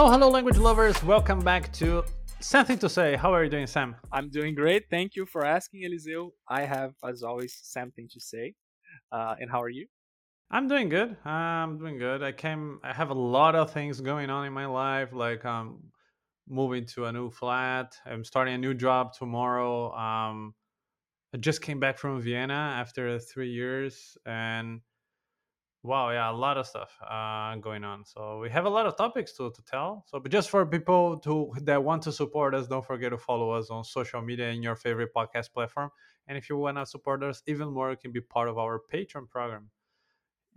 Hello, hello, language lovers. Welcome back to SamThing to Say. How are you doing, Sam? I'm doing great. Thank you for asking, Eliseu. I have, as always, something to say. Uh, and how are you? I'm doing good. I'm doing good. I came. I have a lot of things going on in my life, like um, moving to a new flat. I'm starting a new job tomorrow. Um, I just came back from Vienna after three years, and wow, yeah, a lot of stuff uh, going on. So we have a lot of topics to, to tell. So, but just for people to that want to support us, don't forget to follow us on social media and your favorite podcast platform. And if you want to support us even more, you can be part of our Patreon program.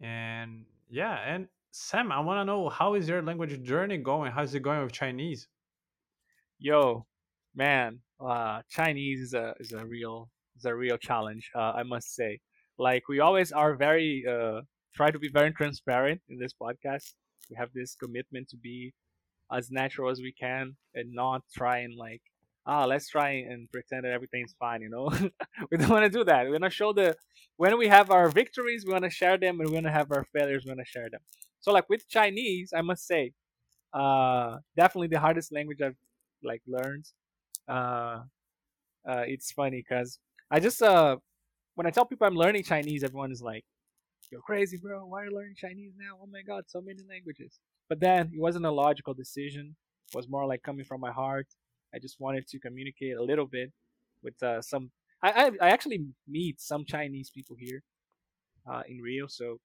And yeah, and Sam, I want to know how is your language journey going? How's it going with Chinese? Yo, man, uh, Chinese is a is a real is a real challenge. Uh, I must say, like we always are very uh, try to be very transparent in this podcast. We have this commitment to be as natural as we can and not try and like ah let's try and pretend that everything's fine you know? We don't want to do that. We want to show the when we have our victories we want to share them and we want to have our failures we want to share them. So like with chinese i must say uh definitely the hardest language i've like learned uh, uh it's funny because i just uh when i tell people i'm learning chinese everyone is like you're crazy bro why are you learning chinese now oh my god so many languages but then it wasn't a logical decision it was more like coming from my heart I just wanted to communicate a little bit with uh, some. I, I, I actually meet some Chinese people here uh, in Rio, so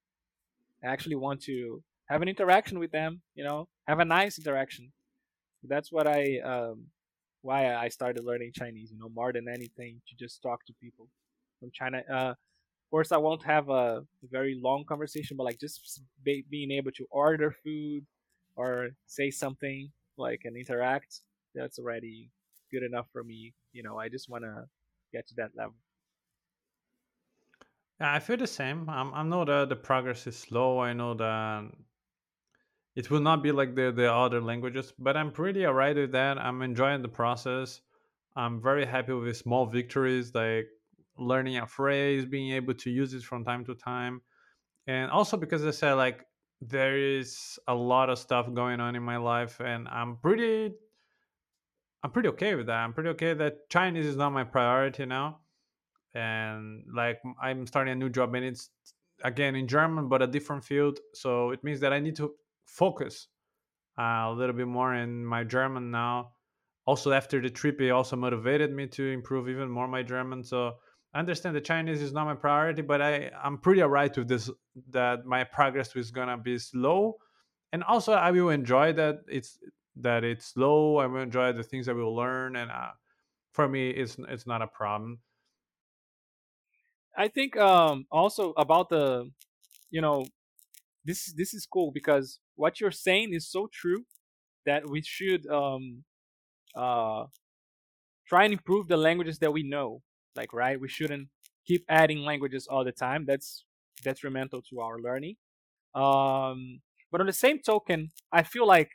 I actually want to have an interaction with them. You know, have a nice interaction. That's what I um, why I started learning Chinese. You know, more than anything, to just talk to people from China. Uh, course, I won't have a, very long conversation, but like just be, being able to order food or say something like and interact that's already good enough for me. You know, I just want to get to that level. Yeah, I feel the same. I'm, I know that the progress is slow. I know that it will not be like the, the other languages, but I'm pretty alright with that. I'm enjoying the process. I'm very happy with small victories like learning a phrase, being able to use it from time to time. And also because I said like there is a lot of stuff going on in my life and I'm pretty I'm pretty okay with that. I'm pretty okay that Chinese is not my priority now. And like I'm starting a new job and it's again in German, but a different field. So it means that I need to focus uh, a little bit more in my German now. Also, after the trip, it also motivated me to improve even more my German. So I understand the Chinese is not my priority, but I I'm pretty alright with this. That my progress is gonna be slow, and also I will enjoy that it's that it's slow. I will enjoy the things I will learn, and uh, for me, it's it's not a problem. I think um, also about the, you know, this this is cool because what you're saying is so true that we should um, uh, try and improve the languages that we know. Like, right? We shouldn't keep adding languages all the time. That's detrimental to our learning. Um, but on the same token, I feel like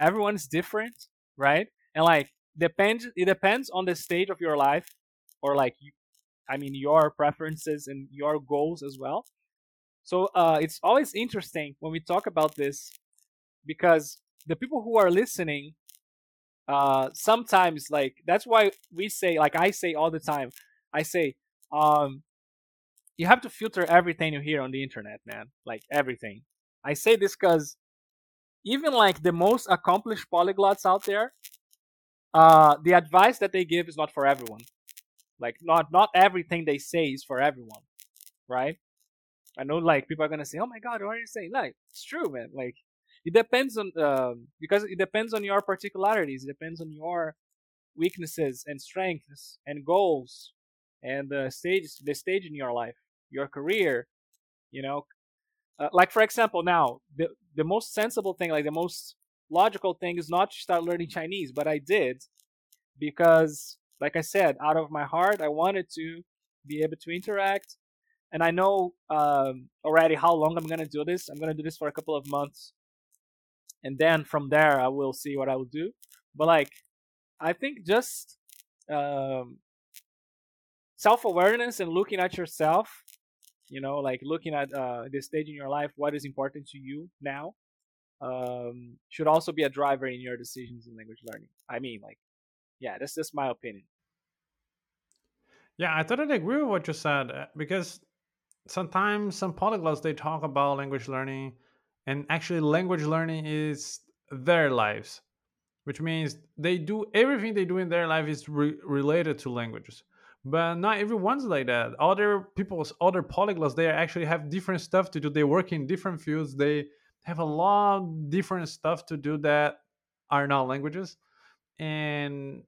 everyone's different, right? And like depends it depends on the stage of your life or like you, I mean your preferences and your goals as well. So uh, it's always interesting when we talk about this because the people who are listening uh, sometimes like that's why we say like I say all the time I say um, you have to filter everything you hear on the internet man like everything I say this because even like the most accomplished polyglots out there, uh, the advice that they give is not for everyone. Like not not everything they say is for everyone, right? I know like people are gonna say, "Oh my God, what are you saying?" Like it's true, man. Like it depends on um, because it depends on your particularities. It depends on your weaknesses and strengths and goals and the stage the stage in your life, your career. You know, uh, like for example, now the the most sensible thing, like the most logical thing, is not to start learning Chinese, but I did because, like I said, out of my heart, I wanted to be able to interact, and I know um, already how long I'm gonna do this. I'm gonna do this for a couple of months, and then from there I will see what I will do. But like, I think just um, self awareness and looking at yourself, you know, like looking at uh, this stage in your life, what is important to you now, um, should also be a driver in your decisions in language learning. I mean, like, yeah, that's just my opinion. Yeah, I totally agree with what you said uh, because sometimes some polyglots they talk about language learning, and actually, language learning is their lives, which means they do everything they do in their life is re- related to languages. But not everyone's like that. Other people's other polyglots they actually have different stuff to do. They work in different fields. They have a lot of different stuff to do that are not languages. And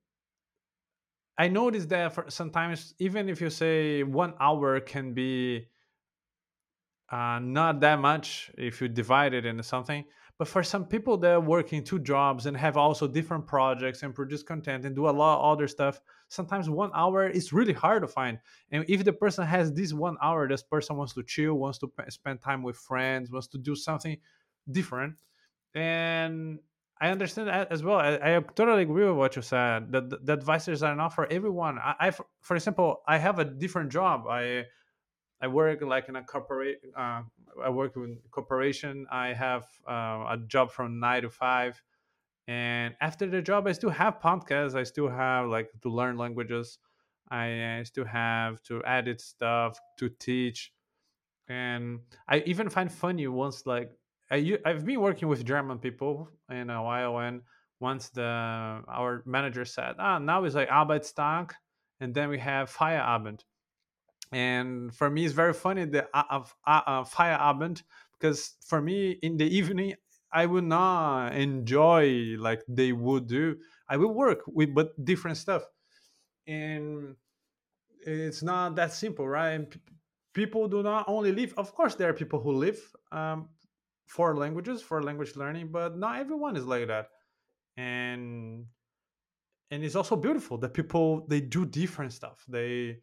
I noticed that for sometimes even if you say one hour can be uh, not that much if you divide it into something. But for some people that work in two jobs and have also different projects and produce content and do a lot of other stuff, sometimes one hour is really hard to find. And if the person has this one hour, this person wants to chill, wants to spend time with friends, wants to do something different. And I understand that as well. I, I totally agree with what you said. That the, the advisors are not for everyone. I, I, for example, I have a different job. I I work like in a corporate. Uh, I work in corporation. I have uh, a job from nine to five, and after the job, I still have podcasts. I still have like to learn languages. I, still have to edit stuff to teach, and I even find funny once like I I've been working with German people in a while, and once the our manager said, ah, now it's like Arbeitstag, and then we have Feierabend and for me it's very funny the uh, uh, uh, Feierabend because for me in the evening I will not enjoy like they would do. I will work with but different stuff, and it's not that simple, right? And p- people do not only live. Of course, there are people who live um, for languages for language learning, but not everyone is like that, and and it's also beautiful that people they do different stuff. They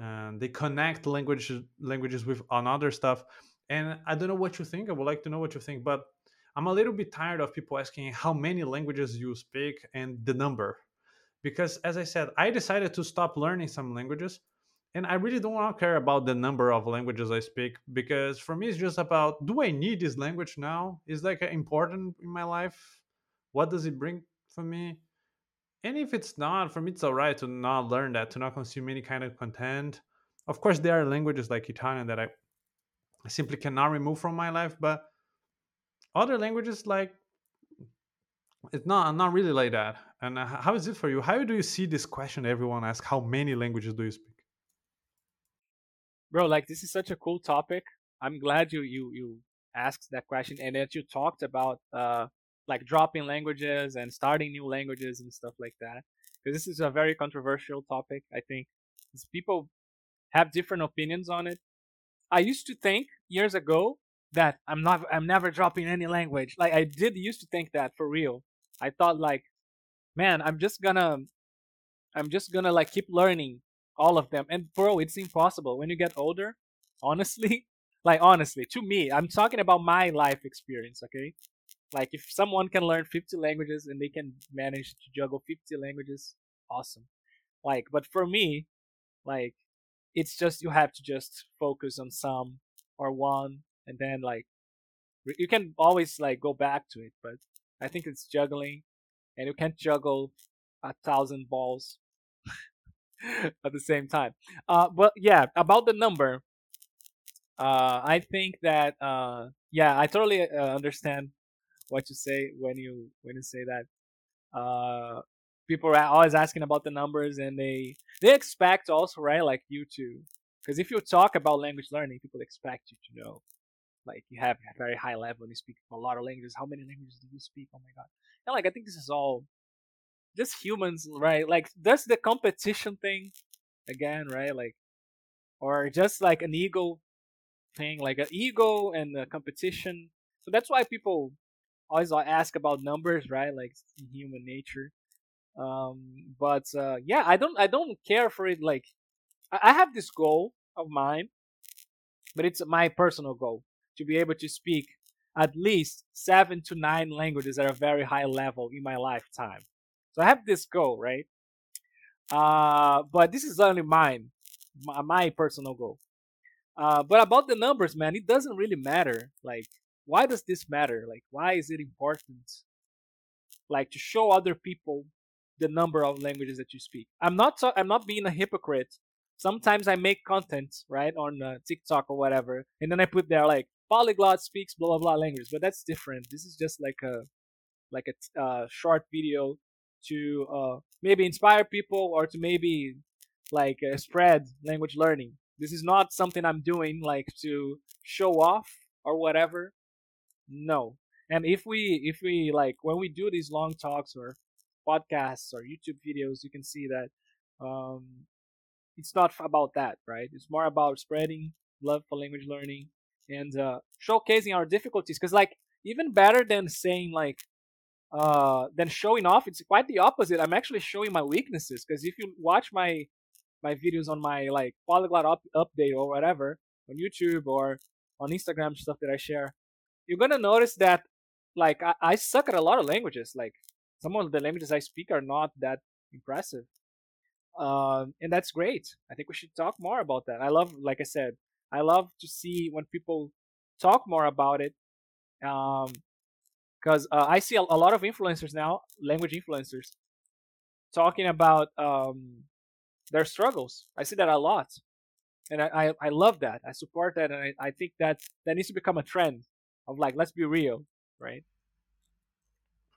and they connect language languages with another stuff. And i don't know what you think i would like to know what you think but i'm a little bit tired of people asking how many languages you speak and the number. Because as i said i decided to stop learning some languages and i really don't care about the number of languages i speak because for me it's just about do i need this language now? Is like important in my life? What does it bring for me and if it's not, for me, it's all right to not learn that, to not consume any kind of content. Of course, there are languages like Italian that I simply cannot remove from my life, but other languages like it's not not really like that. And uh, how is it for you? How do you see this question everyone asks? How many languages do you speak? Bro, like this is such a cool topic. I'm glad you you you asked that question and that you talked about uh like dropping languages and starting new languages and stuff like that. Because this is a very controversial topic, I think. People have different opinions on it. I used to think years ago that I'm not I'm never dropping any language. Like I did used to think that for real. I thought like, man, I'm just gonna I'm just gonna like keep learning all of them. And bro, it's impossible. When you get older, honestly, like honestly, to me, I'm talking about my life experience, okay? Like if someone can learn 50 languages and they can manage to juggle 50 languages, awesome. Like, but for me, like it's just you have to just focus on some or one and then like you can always like go back to it, but I think it's juggling and you can't juggle a thousand balls at the same time. Uh, but yeah, about the number, uh, I think that uh, yeah, I totally uh, understand what you say when you when you say that. Uh, people are always asking about the numbers, and they they expect also right like you to, because if you talk about language learning, people expect you to know, like you have a very high level and you speak a lot of languages. How many languages do you speak? Oh my god! And like I think this is all just humans, right? Like that's the competition thing again, right? Like or just like an ego thing, like an ego and a competition. So that's why people always ask about numbers, right? Like human nature. Um, but uh, yeah, I don't I don't care for it. Like I, I have this goal of mine, but it's my personal goal to be able to speak at least seven to nine languages at a very high level in my lifetime. So I have this goal, right? Uh, but this is only mine, my, my personal goal. Uh, but about the numbers, man, it doesn't really matter. Like, why does this matter? Like, why is it important? Like to show other people the number of languages that you speak. I'm not. So, I'm not being a hypocrite. Sometimes I make content right on uh, TikTok or whatever, and then I put there like polyglot speaks blah blah blah language. But that's different. This is just like a like a uh, short video to uh, maybe inspire people or to maybe like uh, spread language learning. This is not something I'm doing like to show off or whatever. No. And if we if we like when we do these long talks or podcasts or YouTube videos, you can see that um, it's not about that, right? It's more about spreading love for language learning and uh, showcasing our difficulties. Because like even better than saying like uh, than showing off, it's quite the opposite. I'm actually showing my weaknesses. Because if you watch my my videos on my like polyglot up, update or whatever on YouTube or on Instagram stuff that I share, you're gonna notice that like I, I suck at a lot of languages. Like some of the languages I speak are not that impressive. Um, and that's great. I think we should talk more about that. I love, like I said, I love to see when people talk more about it. Um, because uh, I see a, a, lot of influencers now, language influencers, talking about um, their struggles. I see that a lot, and I, I, I love that. I support that, and I, I think that that needs to become a trend of like, let's be real, right?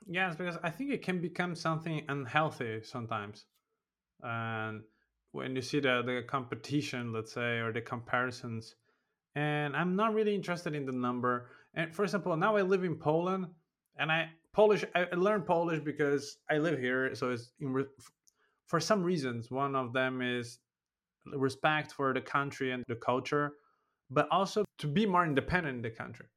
Yes, because I think it can become something unhealthy sometimes. And when you see the, the competition, let's say, or the comparisons, and I'm not really interested in the number. And for example, now I live in Poland, and I Polish. I learned Polish because I live here, so it's re- for some reasons. One of them is respect for the country and the culture, but also to be more independent in the country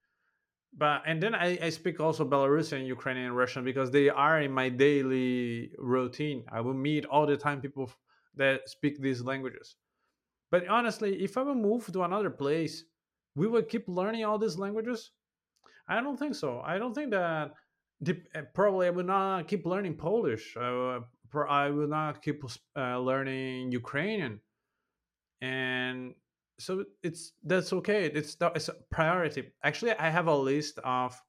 but and then I, I speak also Belarusian, Ukrainian, Russian because they are in my daily routine. I will meet all the time people that speak these languages. But honestly, if I would move to another place, we will keep learning all these languages. I don't think so. I don't think that eh, probably I would not keep learning Polish. I, I will not keep uh, learning Ukrainian, and so it's that's okay it's it's a priority. Actually i have a list of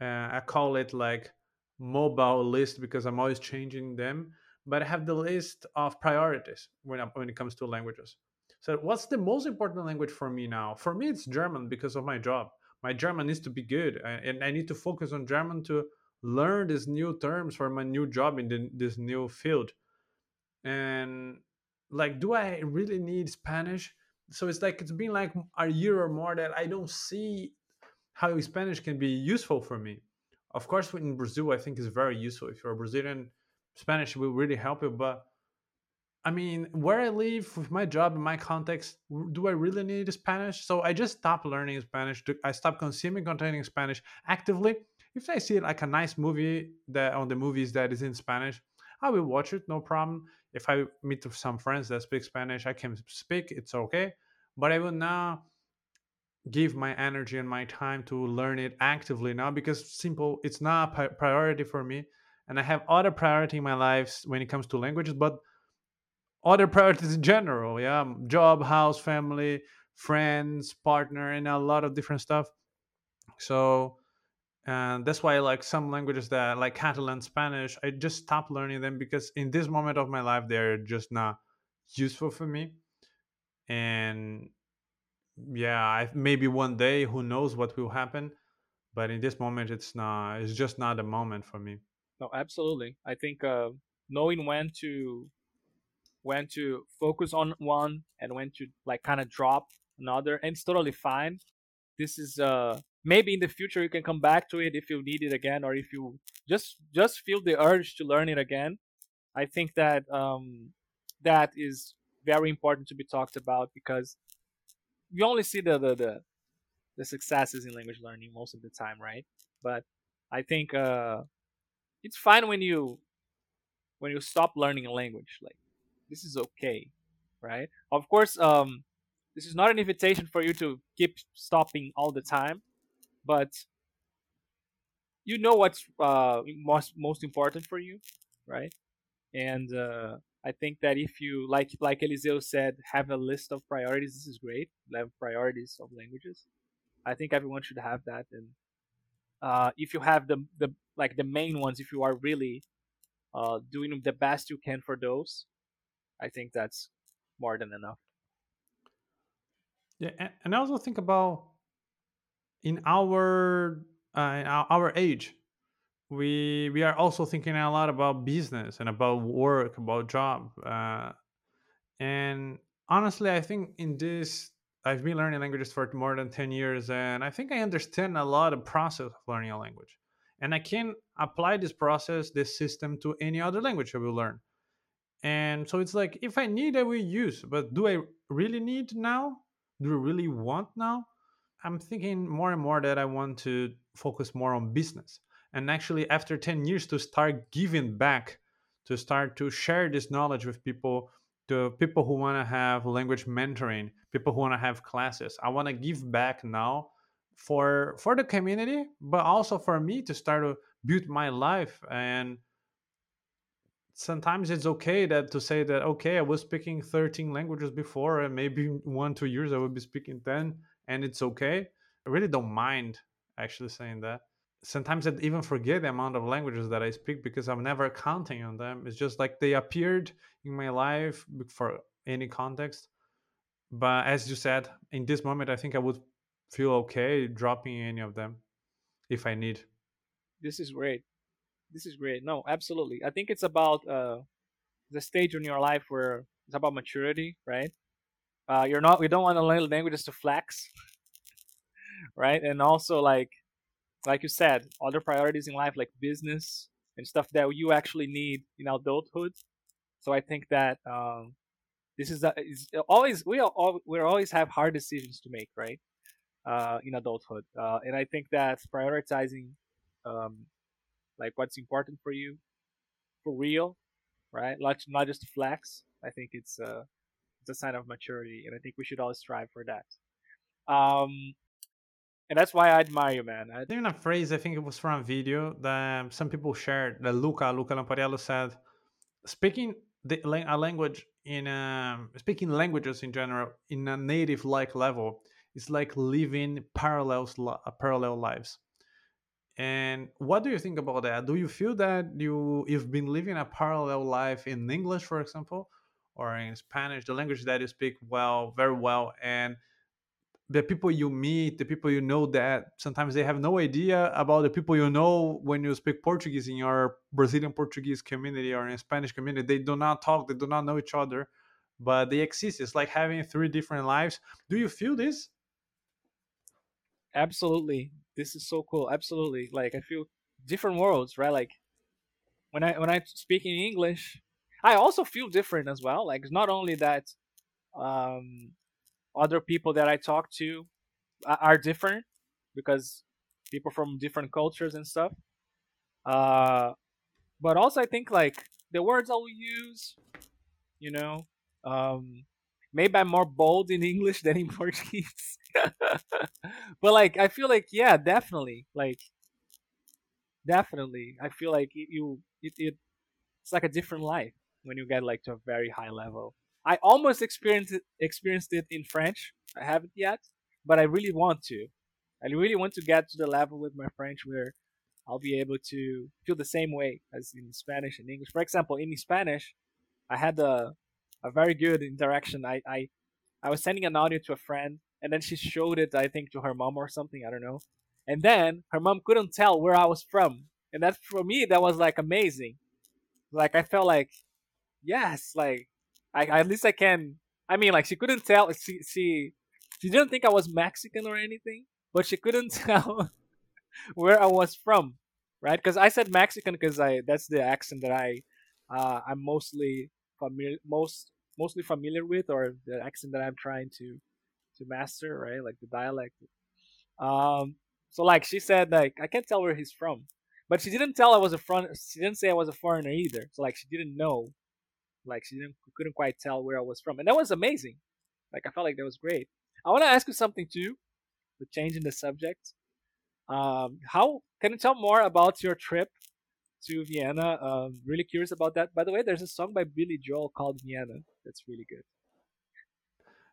uh, i call it like mobile list because i'm always changing them but i have the list of priorities when, when it comes to languages. So what's the most important language for me now? For me it's german because of my job. My german needs to be good and i need to focus on german to learn these new terms for my new job in the, this new field. And like do i really need spanish so it's like it's been like a year or more that I don't see how Spanish can be useful for me. Of course, in Brazil, I think is very useful. If you're a Brazilian, Spanish will really help you. But I mean, where I live with my job in my context, do I really need Spanish? So I just stopped learning Spanish. I stopped consuming content in Spanish actively. If I see like a nice movie that on the movies that is in Spanish, I will watch it, no problem. If I meet some friends that speak Spanish, I can speak, it's okay. But I will now give my energy and my time to learn it actively now because simple, it's not a priority for me. And I have other priority in my life when it comes to languages, but other priorities in general, yeah, um, job, house, family, friends, partner, and a lot of different stuff. So and that's why like some languages that like catalan spanish i just stopped learning them because in this moment of my life they're just not useful for me. And yeah I, maybe one day who knows what will happen but in this moment it's not it's just not a moment for me. No absolutely. I think uh, knowing when to when to focus on one and when to like kind of drop another and it's totally fine. This is uh maybe in the future you can come back to it if you need it again or if you just just feel the urge to learn it again. I think that um that is very important to be talked about because you only see the the the, the successes in language learning most of the time right? But i think uh it's fine when you when you stop learning a language like this is okay right? Of course um this is not an invitation for you to keep stopping all the time but you know what's uh, most most important for you, right? And uh, I think that if you like like Eliseu said, have a list of priorities. This is great. Have priorities of languages. I think everyone should have that. And uh, if you have the the like the main ones, if you are really uh, doing the best you can for those, I think that's more than enough. Yeah, and I also think about in our uh, in our age, we we are also thinking a lot about business and about work, about job, uh, and honestly, I think in this I've been learning languages for more than 10 years and I think I understand a lot of process of learning a language. And I can apply this process, this system to any other language I will learn. And so it's like if I need I will use, but do I really need now? Do I really want now? I'm thinking more and more that I want to focus more on business. And actually after 10 years to start giving back, to start to share this knowledge with people to people who want to have language mentoring, people who want to have classes. I want to give back now for for the community, but also for me to start to build my life. And sometimes it's okay that to say that okay, I was speaking 13 languages before, and maybe one two years I will be speaking 10, and it's okay. I really don't mind actually saying that sometimes I even forget the amount of languages that I speak because I'm never counting on them. It's just like they appeared in my life for any context. But as you said, in this moment, I think I would feel okay dropping any of them if I need. This is great. This is great. No, absolutely. I think it's about uh, the stage in your life where it's about maturity, right? Uh, you're not. We don't want to learn languages to flex, right? And also like like you said, other priorities in life like business and stuff that you actually need in adulthood. So I think that um, this is, a, is always we all we always have hard decisions to make, right? Uh, in adulthood, uh, and I think that prioritizing um, like what's important for you for real, right? Not not just flex. I think it's uh, a sign of maturity, and I think we should all strive for that. Um, and that's why I admire you, man. I... Even a phrase, I think it was from a video that some people shared. That Luca, Luca Lampariello said, speaking the, a language in a, um, speaking languages in general in a native like level is like living parallels parallel lives. And what do you think about that? Do you feel that you you've been living a parallel life in English, for example, or in Spanish, the language that you speak well, very well, and the people you meet, the people you know that sometimes they have no idea about the people you know when you speak Portuguese in your Brazilian Portuguese community or in Spanish community. They do not talk, they do not know each other, but they exist. It's like having three different lives. Do you feel this? Absolutely. This is so cool. Absolutely. Like I feel different worlds, right? Like when I when I speak in English, I also feel different as well. Like not only that um other people that I talk to are different because people from different cultures and stuff. Uh, but also I think like the words I will use, you know, um, maybe I'm more bold in English than in Portuguese. but like I feel like yeah, definitely, like definitely, I feel like it, you it, it it's like a different life when you get like to a very high level I almost experienced it, experienced it in French. I haven't yet, but I really want to. I really want to get to the level with my French where I'll be able to feel the same way as in Spanish and English. For example, in Spanish, I had a a very good interaction. I I, I was sending an audio to a friend, and then she showed it, I think, to her mom or something. I don't know. And then her mom couldn't tell where I was from, and that for me that was like amazing. Like I felt like, yes, like I at least I can. I mean, like she couldn't tell. She she she didn't think I was Mexican or anything, but she couldn't tell where I was from, right? Because I said Mexican because I that's the accent that I uh, I'm mostly familiar most mostly familiar with, or the accent that I'm trying to to master, right? Like the dialect. Um, so like she said, like I can't tell where he's from, but she didn't tell I was a front. She didn't say I was a foreigner either. So like she didn't know like she didn't couldn't quite tell where I was from, and that was amazing. Like I felt like that was great. I want to ask you something too, the change in the subject. Um, how can you tell more about your trip to Vienna? Um, really curious about that. By the way, there's a song by Billy Joel called Vienna. That's really good.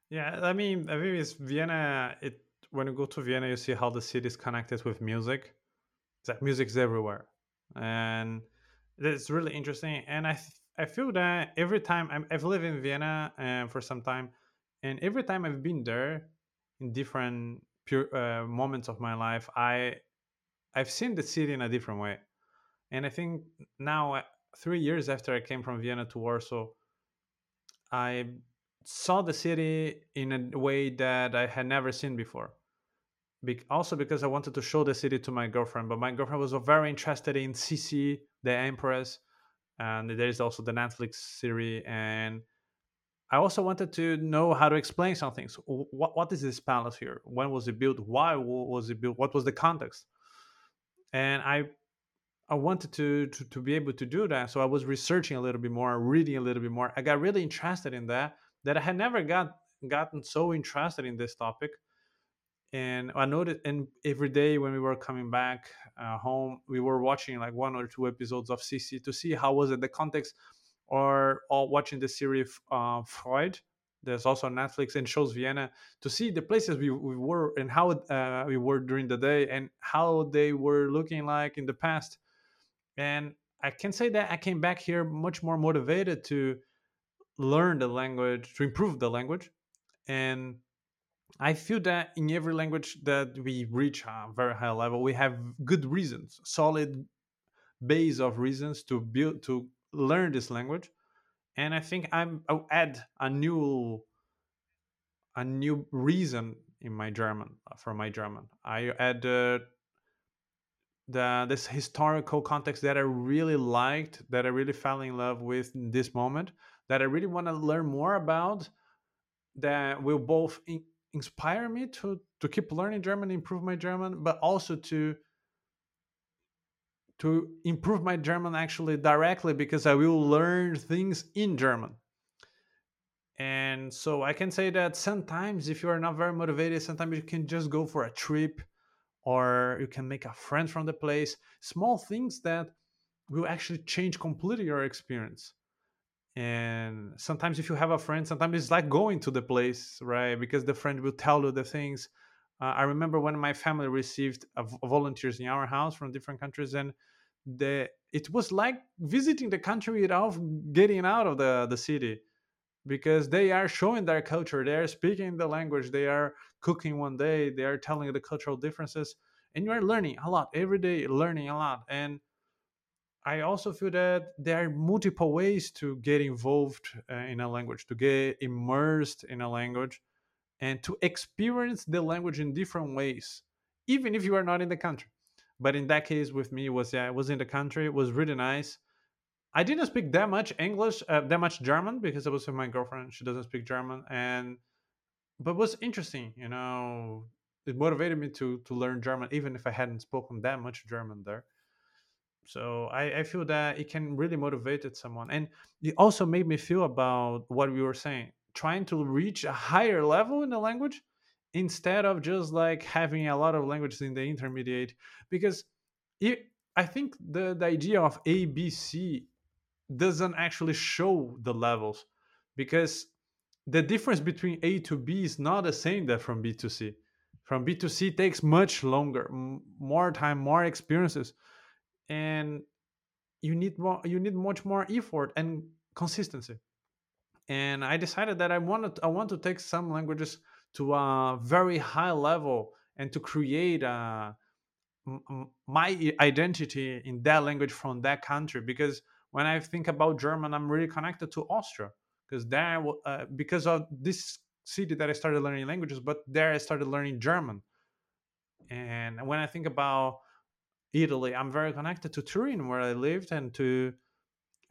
Yeah, I mean, I mean, it's Vienna. It when you go to Vienna, you see how the city is connected with music. Like music's everywhere, and it's really interesting. And I I feel that every time I'm, I've lived in Vienna uh, for some time, and every time I've been there in different pure, uh, moments of my life, I I've seen the city in a different way. And I think now, uh, three years after I came from Vienna to Warsaw, I saw the city in a way that I had never seen before. Be- also because I wanted to show the city to my girlfriend, but my girlfriend was very interested in Sisi, the Empress, and there is also the Netflix series. And I also wanted to know how to explain some things. Wh- What what is this palace here? When was it built? Why was it built? What was the context? And I I wanted to, to to be able to do that. So I was researching a little bit more, reading a little bit more. I got really interested in that. That I had never got gotten so interested in this topic. And I noticed, and every day when we were coming back uh, home, we were watching like one or two episodes of Sisi to see how was it the context, or, or watching the series uh, Freud. There's also Netflix and shows Vienna to see the places we, we were and how uh, we were during the day and how they were looking like in the past and I can say that I came back here much more motivated to learn the language, to improve the language. And I feel that in every language that we reach a very high level, we have good reasons, solid base of reasons to build to learn this language. And I think I'm I'll add a new a new reason in my German for my German. I add uh, the this historical context that I really liked, that I really fell in love with in this moment, that I really want to learn more about, that will both inspire me to to keep learning German, improve my German, but also to to improve my German actually directly because I will learn things in German. And so I can say that sometimes if you are not very motivated, sometimes you can just go for a trip or you can make a friend from the place. Small things that will actually change completely your experience. And sometimes if you have a friend, sometimes it's like going to the place, right? Because the friend will tell you the things. Uh, I remember when my family received volunteers in our house from different countries, and the it was like visiting the country without getting out of the the city because they are showing their culture they are speaking the language they are cooking one day they are telling the cultural differences and you are learning a lot every day learning a lot and i also feel that there are multiple ways to get involved uh, in a language to get immersed in a language and to experience the language in different ways even if you are not in the country but in that case with me was yeah i was in the country it was really nice I didn't speak that much English, uh, that much German because I was with my girlfriend. She doesn't speak German, and but was interesting. You know, it motivated me to to learn German, even if I hadn't spoken that much German there. So I, I feel that it can really motivate someone, and it also made me feel about what we were saying, trying to reach a higher level in the language instead of just like having a lot of languages in the intermediate. Because it, I think the the idea of ABC doesn't actually show the levels because the difference between A to B is not the same that from B to C. From B to C takes much longer, m- more time, more experiences, and you need more. You need much more effort and consistency. And I decided that I wanted I want to take some languages to a very high level and to create a m- my identity in that language from that country because when i think about german i'm really connected to austria because there uh, because of this city that i started learning languages but there i started learning german and when i think about italy i'm very connected to turin where i lived and to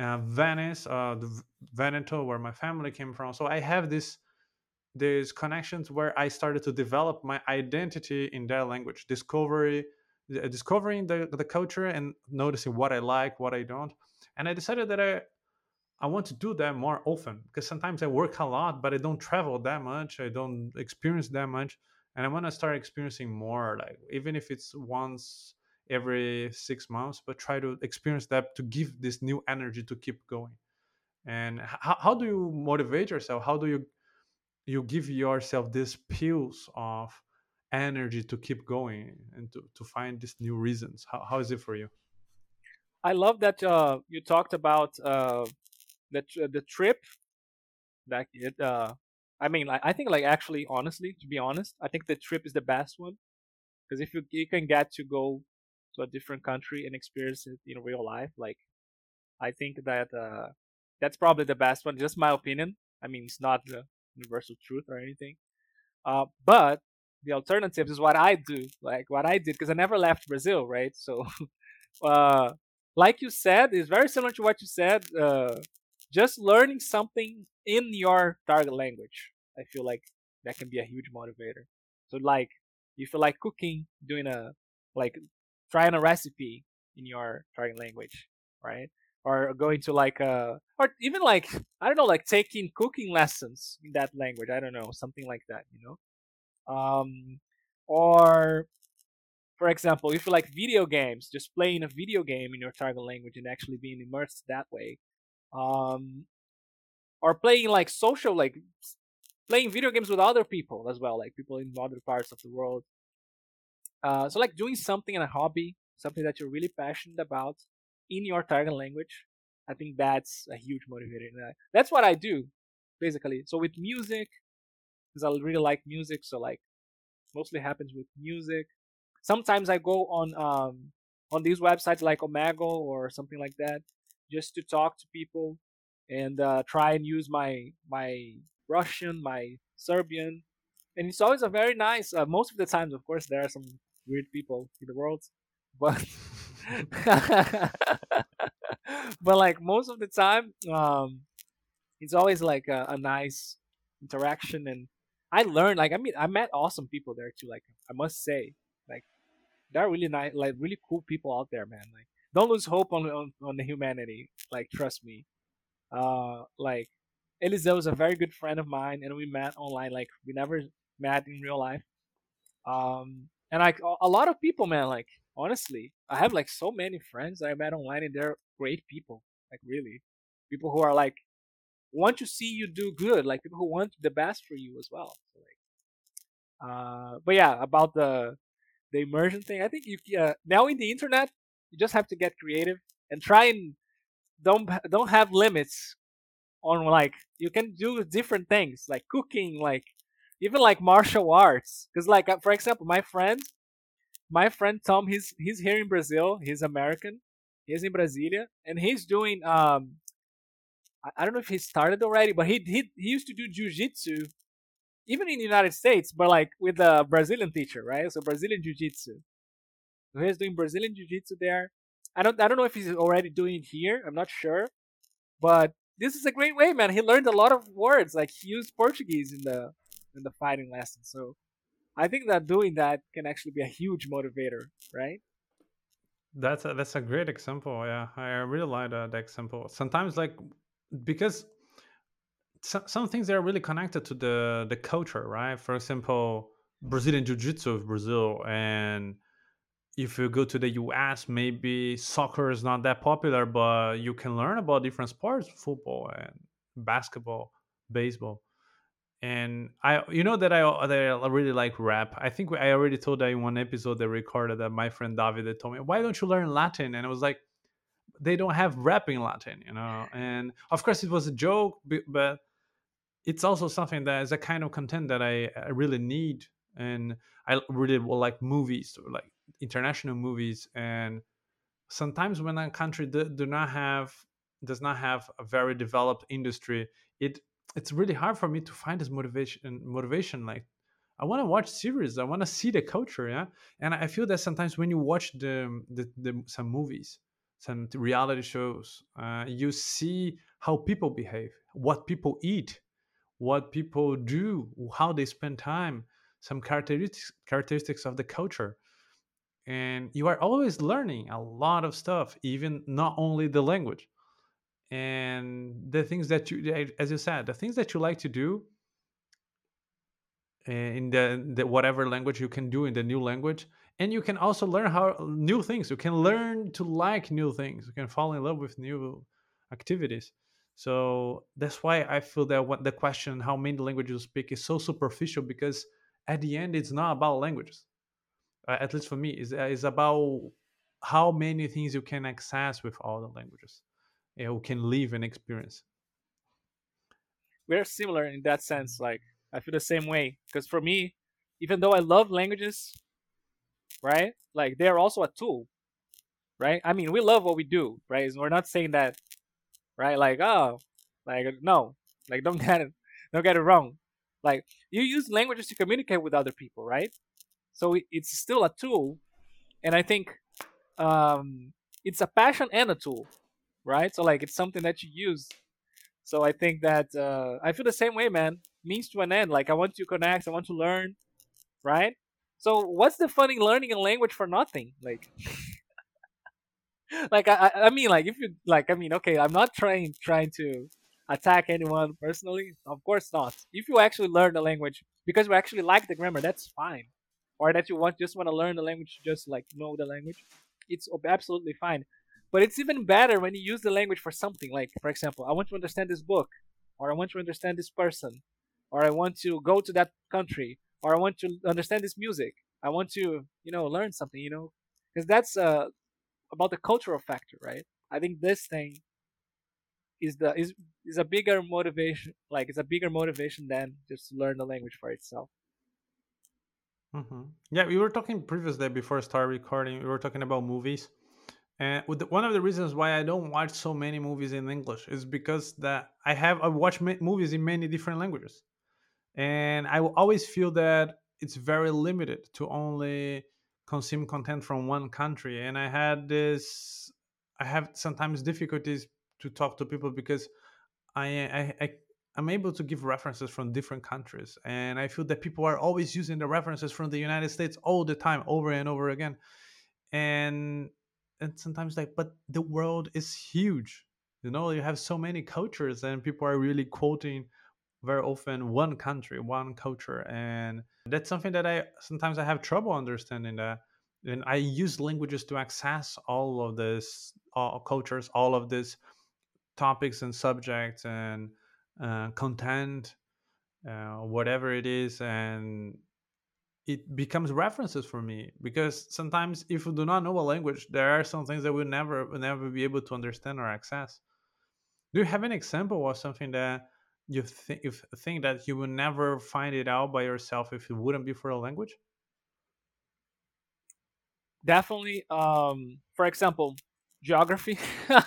uh, venice uh, the veneto where my family came from so i have this these connections where I started to develop my identity in that language, discovery, discovering the, the culture and noticing what I like, what I don't. And I decided that I, I want to do that more often because sometimes I work a lot, but I don't travel that much. I don't experience that much. and I want to start experiencing more. Like even if it's once every six months, but try to experience that to give this new energy to keep going. And how, how do you motivate yourself? How do you you give yourself these pills of energy to keep going and to, to find these new reasons? How, how is it for you? I love that uh, you talked about uh, the the trip. That it. Uh, I mean, I, I think like actually, honestly, to be honest, I think the trip is the best one because if you you can get to go to a different country and experience it in real life, like I think that uh, that's probably the best one. Just my opinion. I mean, it's not the universal truth or anything. Uh, but the alternatives is what I do, like what I did, because I never left Brazil, right? So, uh, like you said, it's very similar to what you said. Uh, just learning something in your target language, I feel like that can be a huge motivator. So, like, if you like cooking, doing a like trying a recipe in your target language, right? Or going to like a, or even like I don't know, like taking cooking lessons in that language. I don't know, something like that, you know um, or for example if you like video games just playing a video game in your target language and actually being immersed that way um, or playing like social like playing video games with other people as well like people in other parts of the world uh, so like doing something in a hobby something that you're really passionate about in your target language i think that's a huge motivator that's what i do basically so with music because I really like music. So like, mostly happens with music. Sometimes I go on um on these websites like Omegle or something like that, just to talk to people and uh, try and use my my Russian, my Serbian, and it's always a very nice. Uh, most of the times, of course, there are some weird people in the world, but but like most of the time, um, it's always like a, a nice interaction and I learned like I mean I met awesome people there too. Like I must say, like there are really nice, like really cool people out there, man. Like don't lose hope on on, on the humanity. Like trust me. Uh, like Eliseu was a very good friend of mine, and we met online. Like we never met in real life. Um, and like a lot of people, man. Like honestly, I have like so many friends I met online, and they're great people. Like really, people who are like want to see you do good, like people who want the best for you as well. So like, uh, but yeah, about the the immersion thing, I think you uh, now in the internet, you just have to get creative and try and don't don't have limits on like you can do different things like cooking, like even like martial arts. Because like uh, for example, my friend, my friend Tom, he's he's here in Brazil. He's American. He's in Brasilia, and he's doing um I don't know if he started already, but he he, he used to do jujitsu, even in the United States, but like with a Brazilian teacher, right? So Brazilian jiu-jitsu. So he's doing Brazilian jiu-jitsu there. I don't I don't know if he's already doing it here. I'm not sure, but this is a great way, man. He learned a lot of words. Like he used Portuguese in the in the fighting lesson. So I think that doing that can actually be a huge motivator, right? That's a, that's a great example. Yeah, I really like that example. Sometimes, like because so, some things are really connected to the the culture, right? For example, Brazilian Jiu-Jitsu of Brazil, and if you go to the US, maybe soccer is not that popular, but you can learn about different sports, football and basketball, baseball. And I, you know that I that I really like rap. I think I already told that in one episode they recorded that my friend David told me, "Why don't you learn Latin?" And I was like, they don't have rap in Latin, you know. And of course, it was a joke, but it's also something that is a kind of content that I, I really need, and I really will like movies, like international movies. And sometimes when a country do, do not have does not have a very developed industry, it it's really hard for me to find this motivation. Motivation, like I want to watch series. I want to see the culture, yeah. And I feel that sometimes when you watch the, the, the some movies, some reality shows, uh, you see how people behave, what people eat, what people do, how they spend time, some characteristics characteristics of the culture. And you are always learning a lot of stuff, even not only the language. And the things that you, as you said, the things that you like to do, uh, in the, the whatever language you can do in the new language and you can also learn how new things. You can learn to like new things. You can fall in love with new activities. So that's why i feel that what the question how many languages you speak is so superficial because at the end it's not about languages. Uh, at least for me is is about how many things you can access with all the languages you can live and experience we're similar in that sense. Like I feel the same way because for me, even though I love languages, right? Like they are also a tool, right? I mean, we love what we do, right? We're not saying that, right? Like oh, like no, like don't get it, don't get it wrong. Like you use languages to communicate with other people, right? So it's still a tool, and I think um, it's a passion and a tool, right? So like it's something that you use so I think that uh, I feel the same way, man. Means to an end. Like I want to connect, I want to learn, right? So what's the fun in learning a language for nothing? Like, like I, I mean, like if you like, I mean, okay, I'm not trying trying to attack anyone personally. Of course not. If you actually learn the language because you actually like the grammar, that's fine. Or that you want just want to learn the language, just like know the language, it's absolutely fine. But it's even better when you use the language for something. Like, for example, I want to understand this book, or I want to understand this person, or I want to go to that country, or I want to understand this music. I want to, you know, learn something, you know, because that's uh, about the cultural factor, right? I think this thing is the is is a bigger motivation. Like, it's a bigger motivation than just to learn the language for itself. Mm-hmm. Yeah, we were talking previously before I started recording. We were talking about movies and one of the reasons why I don't watch so many movies in English is because that I have I watch movies in many different languages, and I always feel that it's very limited to only consume content from one country. And I had this, I have sometimes difficulties to talk to people because I I, I I'm able to give references from different countries, and I feel that people are always using the references from the United States all the time, over and over again, and and sometimes like but the world is huge you know you have so many cultures and people are really quoting very often one country one culture and that's something that i sometimes i have trouble understanding that and i use languages to access all of this all cultures all of these topics and subjects and uh, content uh, whatever it is and it becomes references for me because sometimes if you do not know a language there are some things that we'll never will never be able to understand or access. Do you have an example of something that you think you think that you would never find it out by yourself if it wouldn't be for a language? Definitely um for example geography.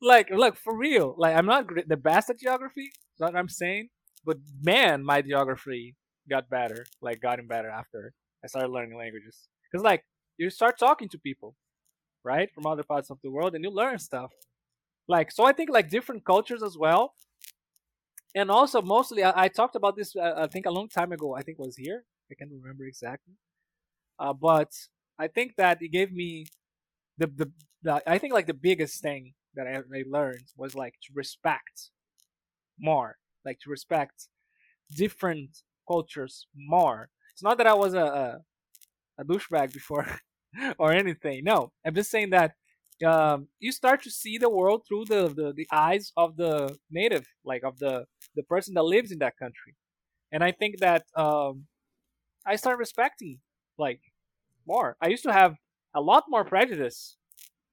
Like look for real like i'm not the best at geography that's what i'm saying but man my geography got better, like gotten better after I started learning languages. Because like you start talking to people, right, from other parts of the world, and you learn stuff. Like so, I think like different cultures as well. And also, mostly, I, I talked about this. Uh, I think a long time ago. I think was here. I can't remember exactly. Uh, but I think that it gave me the, the the I think like the biggest thing that I, I learned was like to respect more, like to respect different cultures more. It's not that I was a a, a douchebag before or anything. No, I'm just saying that um, you start to see the world through the, the, the eyes of the native, like of the the person that lives in that country. And I think that um, I start respecting like more. I used to have a lot more prejudice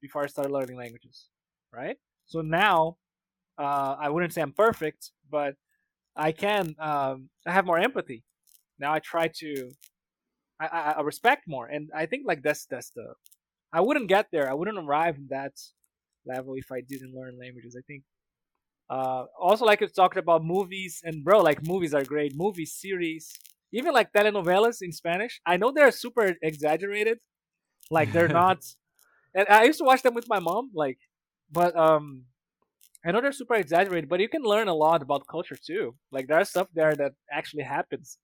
before I started learning languages, right? So now uh, I wouldn't say I'm perfect, but I can um, I have more empathy. Now I try to I, I, I respect more, and I think like that's that's the I wouldn't get there. I wouldn't arrive in that level if I didn't learn languages. I think. Uh, also, like it's talking about movies, and bro, like movies are great. Movies, series, even like telenovelas in Spanish. I know they're super exaggerated, like they're not. and I used to watch them with my mom, like, but um, I know they're super exaggerated, but you can learn a lot about culture too. Like there's stuff there that actually happens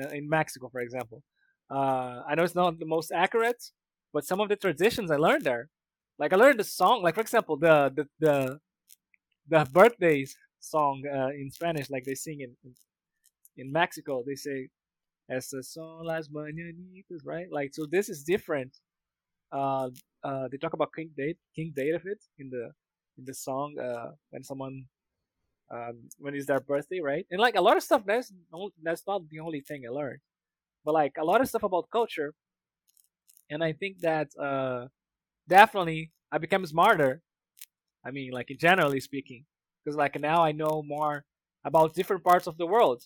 uh, in Mexico, for example. Uh, I know it's not the most accurate, but some of the traditions I learned there. Like I learned the song, like for example, the the the, the birthdays song uh, in Spanish, like they sing in, in Mexico they say "Estas son las mañanitas," right? Like so, this is different. Uh, uh, they talk about King Date, King David in the in the song uh, when someone um, when it's their birthday, right? And like a lot of stuff that's that's not the only thing I learned, but like a lot of stuff about culture, and I think that uh, definitely I became smarter. I mean, like generally speaking, because like now I know more about different parts of the world,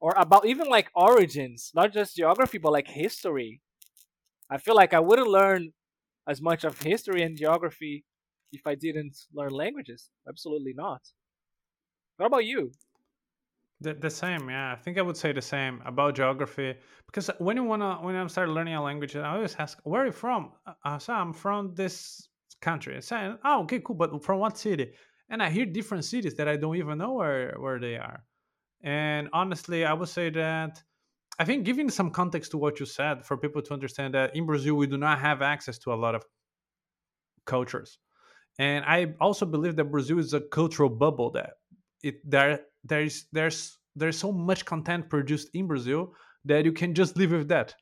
or about even like origins, not just geography, but like history. I feel like I wouldn't learn as much of history and geography if I didn't learn languages. Absolutely not. What about you? The, the same, yeah. I think I would say the same about geography because when you wanna when I start learning a language, I always ask, "Where are you from?" Uh, so I'm from this country. Saying, "Oh, okay, cool, but from what city?" And I hear different cities that I don't even know where where they are. And honestly, I would say that I think giving some context to what you said for people to understand that in Brazil we do not have access to a lot of cultures. And I also believe that Brazil is a cultural bubble that it there there's there's there's so much content produced in Brazil that you can just live with that.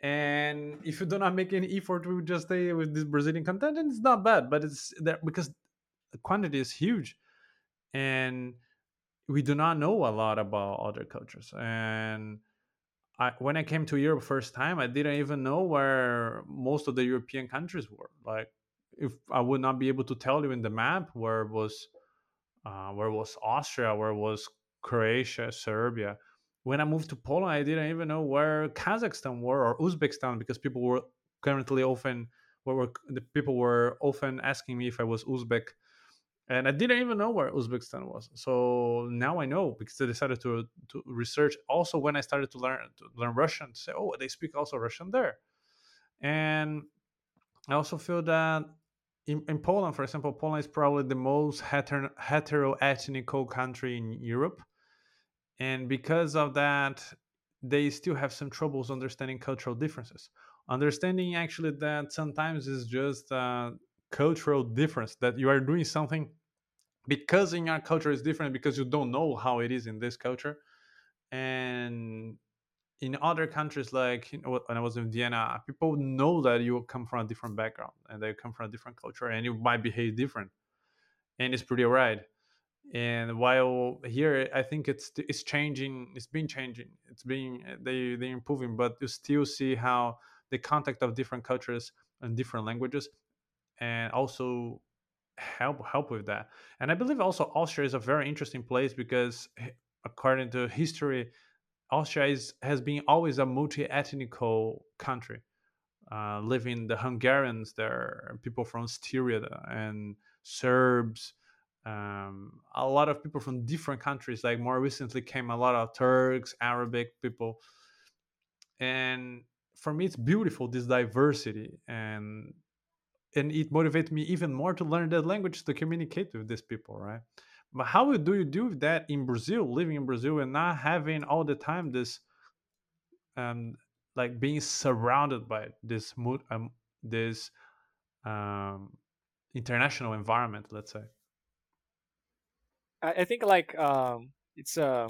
And if you do not make any effort to just stay with this Brazilian content, and it's not bad. But it's that because the quantity is huge, and we do not know a lot about other cultures. And I, when I came to Europe first time, I didn't even know where most of the European countries were. Like, if I would not be able to tell you in the map where was uh, where was Austria, where was Croatia, Serbia. When I moved to Poland, I didn't even know where Kazakhstan were or Uzbekistan because people were currently often were the people were often asking me if I was Uzbek, and I didn't even know where Uzbekistan was. So now I know because I decided to to research. Also, when I started to learn to learn Russian, to say, oh, they speak also Russian there, and I also feel that in, in Poland, for example, Poland is probably the most heter- heteroethnical country in Europe, and because of that, they still have some troubles understanding cultural differences. Understanding actually that sometimes it's just a cultural difference that you are doing something because in your culture is different because you don't know how it is in this culture, and in other countries like you know, when i was in vienna people know that you come from a different background and they come from a different culture and you might behave different and it's pretty alright. And while here i think it's it's changing it's been changing it's being eh, they they're improving but you still see how the contact of different cultures and different languages and also help help with that. And i believe also austria is a very interesting place because eh, according to history Austria is, has been always a multi-ethnical country. Uh, living the Hungarians there, people from Styria and Serbs, um, a lot of people from different countries. Like more recently came a lot of Turks, Arabic people, and for me it's beautiful this diversity and and it motivates me even more to learn that language to communicate with these people, right? But how do you do that in Brazil, living in Brazil and not having all the time this, um, like being surrounded by this mood, um, this um, international environment, let's say. I, think like um, it's uh,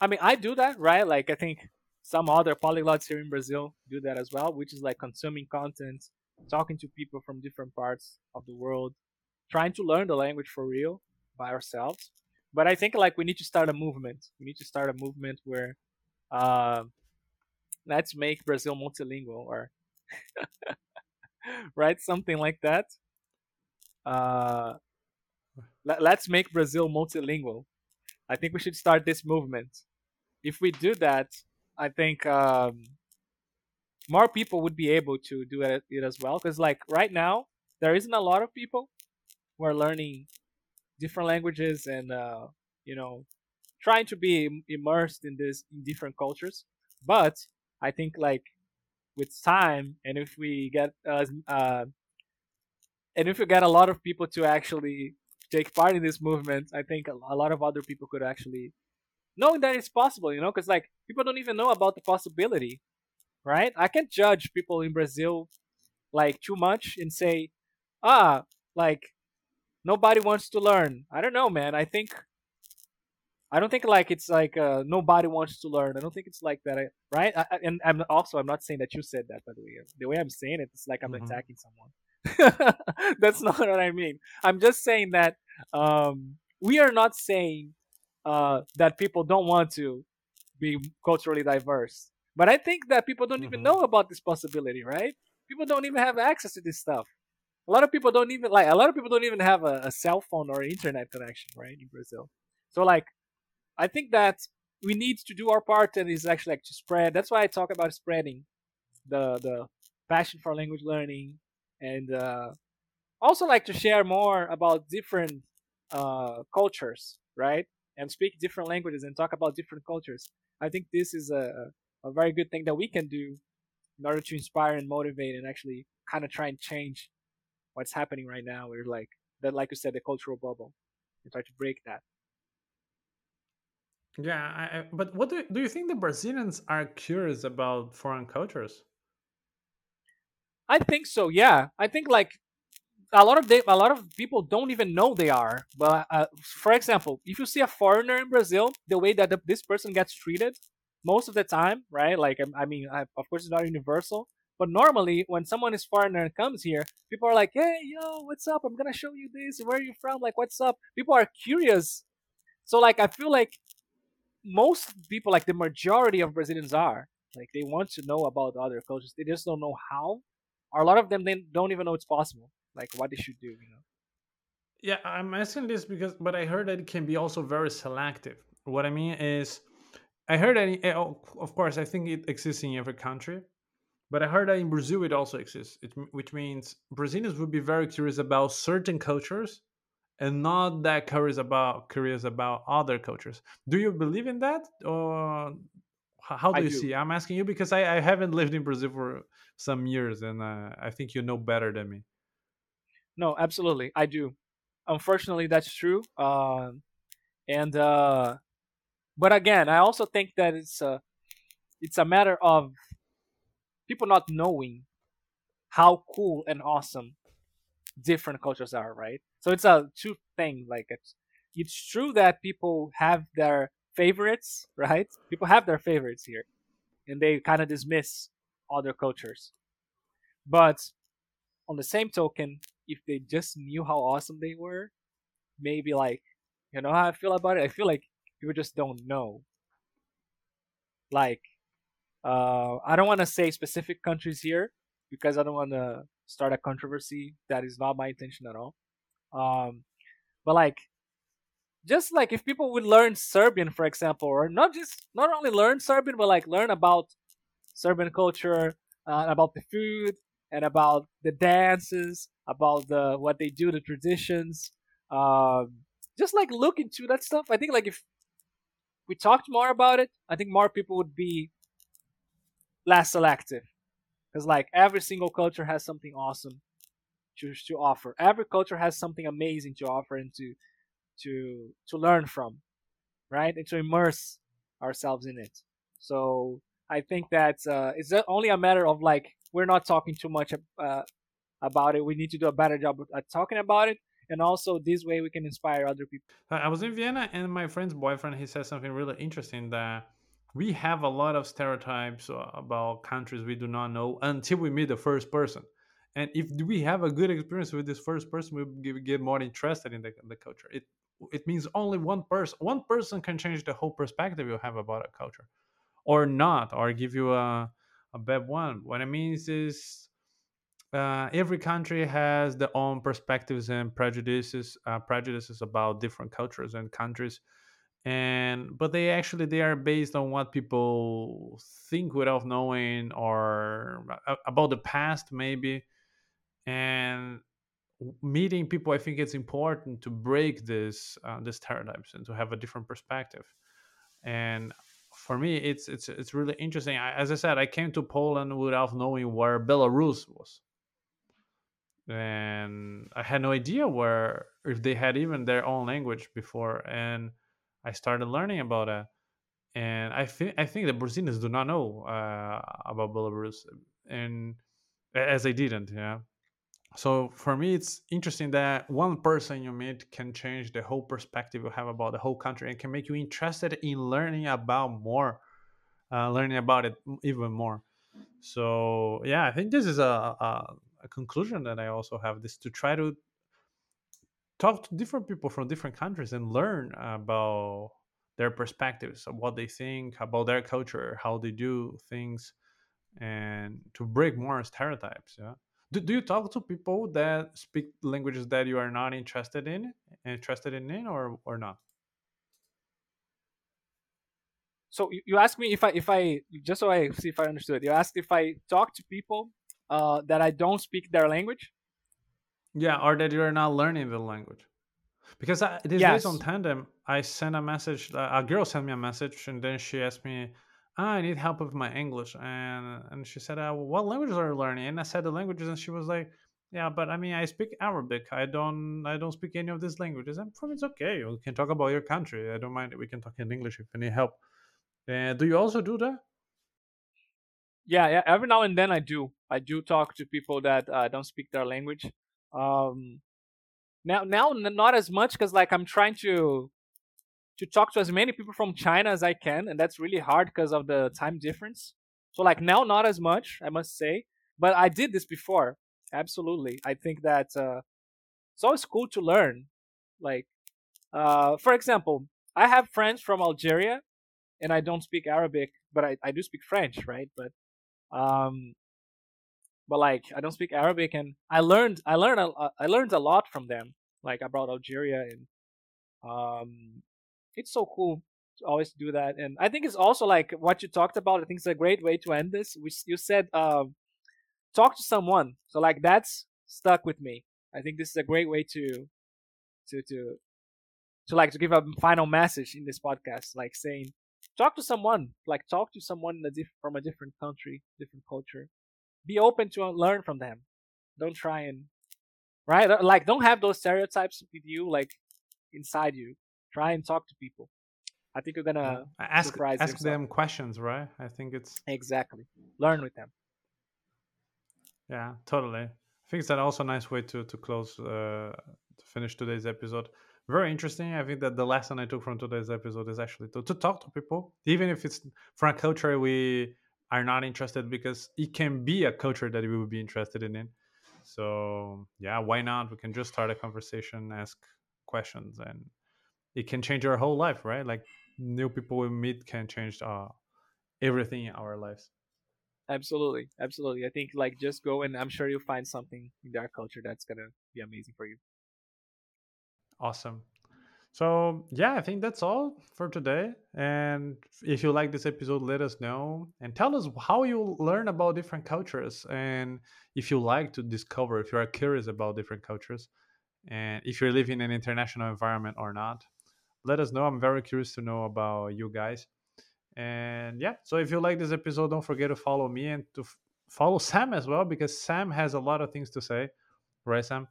I mean I do that right. Like I think some other polyglots here in Brazil do that as well, which is like consuming content, talking to people from different parts of the world, trying to learn the language for real by ourselves. But I think like we need to start a movement. We need to start a movement where uh, let's make Brazil multilingual or right something like that. Uh, let, let's make Brazil multilingual. I think we should start this movement. If we do that, I think um, more people would be able to do it, it as well. Because like right now, there isn't a lot of people who are learning different languages and uh, you know trying to be immersed in this in different cultures. But i think like with time and if we get uh, uh, and if we get a lot of people to actually take part in this movement i think a lot of other people could actually know that it's possible you know because like people don't even know about the possibility right? I can't judge people in brazil like too much and say ah like nobody wants to learn. I don't know, man. I think I don't think like it's like uh, nobody wants to learn. I don't think it's like that, I- right? I, and I'm also I'm not saying that you said that by the way. The way I'm saying it, it's like I'm Mhm. attacking someone. That's not what I mean. I'm just saying that um, we are not saying uh, that people don't want to be culturally diverse, but I think that people don't even Mhm. know about this possibility, right? People don't even have access to this stuff. A lot of people don't even like. A lot of people don't even have a, a cell phone or internet connection, right, in Brazil. So like I think that we need to do our part and is actually like to spread. That's why I talk about spreading the the passion for language learning and uh, also like to share more about different uh, cultures, right? And speak different languages and talk about different cultures. I think this is a a very good thing that we can do in order to inspire and motivate and actually kind of try and change what's happening right now. We're like that, like you said, the cultural bubble, and try to break that. Yeah, I, I, but what do, do you think the Brazilians are curious about foreign cultures? I think so. Yeah, I think like a lot of they, a lot of people don't even know they are. But uh, for example, if you see a foreigner in Brazil, the way that the, this person gets treated most of the time, right? Like I, I mean, I, of course, it's not universal, but normally when someone is foreigner and comes here, people are like, "Hey, yo, what's up? I'm gonna show you this. Where are you from? Like, what's up?" People are curious. So like, I feel like most people, like the majority of Brazilians, are like they want to know about other cultures. They just don't know how. Or a lot of them they don't even know it's possible. Like what they should do. You know. Yeah, I'm asking this because, but I heard that it can be also very selective. What I mean is, I heard that, oh, of course, I think it exists in every country, but I heard that in Brazil it also exists, it, which means Brazilians would be very curious about certain cultures and not that curious about curious about other cultures. Do you believe in that, or how I do you do. see? I'm asking you because I, I haven't lived in Brazil for some years, and uh, I think you know better than me. No, absolutely, I do. Unfortunately, that's true. Um, and uh, but again, I also think that it's a it's a matter of people not knowing how cool and awesome different cultures are, right? So it's a two thing. Like it's it's true that people have their favorites, right? People have their favorites here, and they kind of dismiss other cultures. But on the same token, if they just knew how awesome they were, maybe like you know how I feel about it. I feel like people just don't know. Like uh, I don't want to say specific countries here because I don't want to start a controversy. That is not my intention at all. Um, but like just like if people would learn Serbian, for example, or not just not only learn Serbian, but like learn about Serbian culture, uh, about the food, and about the dances, about the what they do, the traditions. Um, just like look into that stuff. I think like if we talked more about it, I think more people would be less selective. Because like every single culture has something awesome to to offer. Every culture has something amazing to offer and to to to learn from, right? And to immerse ourselves in it. So I think that uh, it's only a matter of like we're not talking too much uh, about it. We need to do a better job at talking about it, and also this way we can inspire other people. I I was in Vienna, and my friend's boyfriend he said something really interesting that we have a lot of stereotypes uh, about countries we do not know until we meet the first person. And if we have a good experience with this first person, we get more interested in the, the culture. It it means only one person one person can change the whole perspective you have about a culture, or not, or give you a a bad one. What it means is uh, every country has their own perspectives and prejudices uh, prejudices about different cultures and countries and but they actually they are based on what people think without knowing or about the past maybe. And meeting people i think it's important to break this uh, the stereotypes and to have a different perspective. And for me it's it's it's really interesting. I, as i said i came to poland without knowing where belarus was. And I had no idea where if they had even their own language before, and I started learning about it. And I think I think the Brazilians do not know uh, about Belarus, and as they didn't, yeah. so for me it's interesting that one person you meet can change the whole perspective you have about the whole country and can make you interested in learning about more uh, learning about it even more so yeah i think this is a, a, a conclusion that i also have this to try to talk to different people from different countries and learn about their perspectives of what they think about their culture how they do things and to break more stereotypes yeah. Do, do you talk to people that speak languages that you are not interested in interested in or or not? So you, you ask me if i if i just so i see if i understood you asked if i talk to people uh, that i don't speak their language yeah or that you're not learning the language because I, these yes. days on tandem i sent a message a girl sent me a message and then she asked me ah, I need help with my English. And and she said, uh, what languages are you learning? And I said the languages, and she was like, yeah, but I mean, I speak Arabic. I don't, I don't speak any of these languages. And for me, it's okay. We can talk about your country. I don't mind. We can talk in English if you need help. Uh, do you also do that? Yeah, yeah. Every now and then, I do. I do talk to people that uh, don't speak their language. Um, now, now, not as much because like I'm trying to to talk to as many people from China as I can, and that's really hard because of the time difference. So like now, not as much, I must say, but I did this before. Absolutely, I think that uh, it's always cool to learn. Like, uh, for example, I have friends from Algeria, and I don't speak Arabic, but I, I do speak French, right? But um, but like I don't speak Arabic, and I learned I learned a, I learned a lot from them. Like about Algeria and um it's so cool to always do that. And I think it's also like what you talked about. I think it's a great way to end this. Which you said, um, talk to someone. So like that's stuck with me. I think this is a great way to to to to like to give a final message in this podcast, like saying talk to someone, like talk to someone a diff- from a different country, different culture. Be open to learn from them. Don't try and right like don't have those stereotypes with you like inside you try and talk to people. I think you're gonna yeah. ask ask them questions, right? I think it's exactly learn with them. Yeah, totally. I think it's an also a nice way to to close uh, to finish today's episode. Very interesting. I think that the lesson I took from today's episode is actually to, to talk to people, even if it's from a culture we are not interested, because it can be a culture that we would be interested in. So yeah, why not? We can just start a conversation, ask questions, and it can change our whole life, right? Like new people we meet can change uh, everything in our lives. Absolutely, absolutely. I think like just go and I'm sure you'll find something in their culture that's gonna be amazing for you. Awesome. So yeah, I think that's all for today. And if you like this episode, let us know and tell us how you learn about different cultures and if you like to discover, if you are curious about different cultures, and if you're living in an international environment or not let us know. I'm very curious to know about you guys. And yeah, so if you like this episode, don't forget to follow me and to f- follow Sam as well because Sam has a lot of things to say. Right, Sam?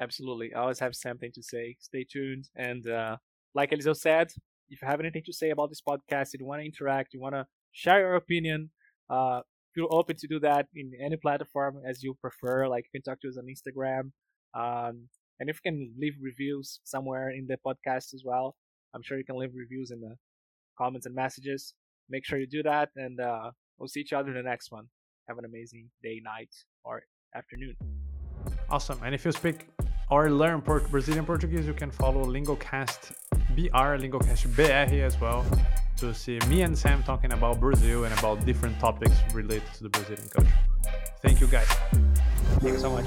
Absolutely. I always have something to say. Stay tuned. And uh, like Eliseu said, if you have anything to say about this podcast, if you want to interact, you want to share your opinion, uh, feel open to do that in any platform as you prefer. Like you can talk to us on Instagram. Um, and if you can leave reviews somewhere in the podcast as well, I'm sure you can leave reviews in the comments and messages. Make sure you do that, and uh, we'll see each other in the next one. Have an amazing day, night, or afternoon. Awesome. And if you speak or learn Port- Brazilian Portuguese, you can follow Lingocast BR, Lingocast BR as well to see me and Sam talking about Brazil and about different topics related to the Brazilian culture. Thank you guys. Thank you so much.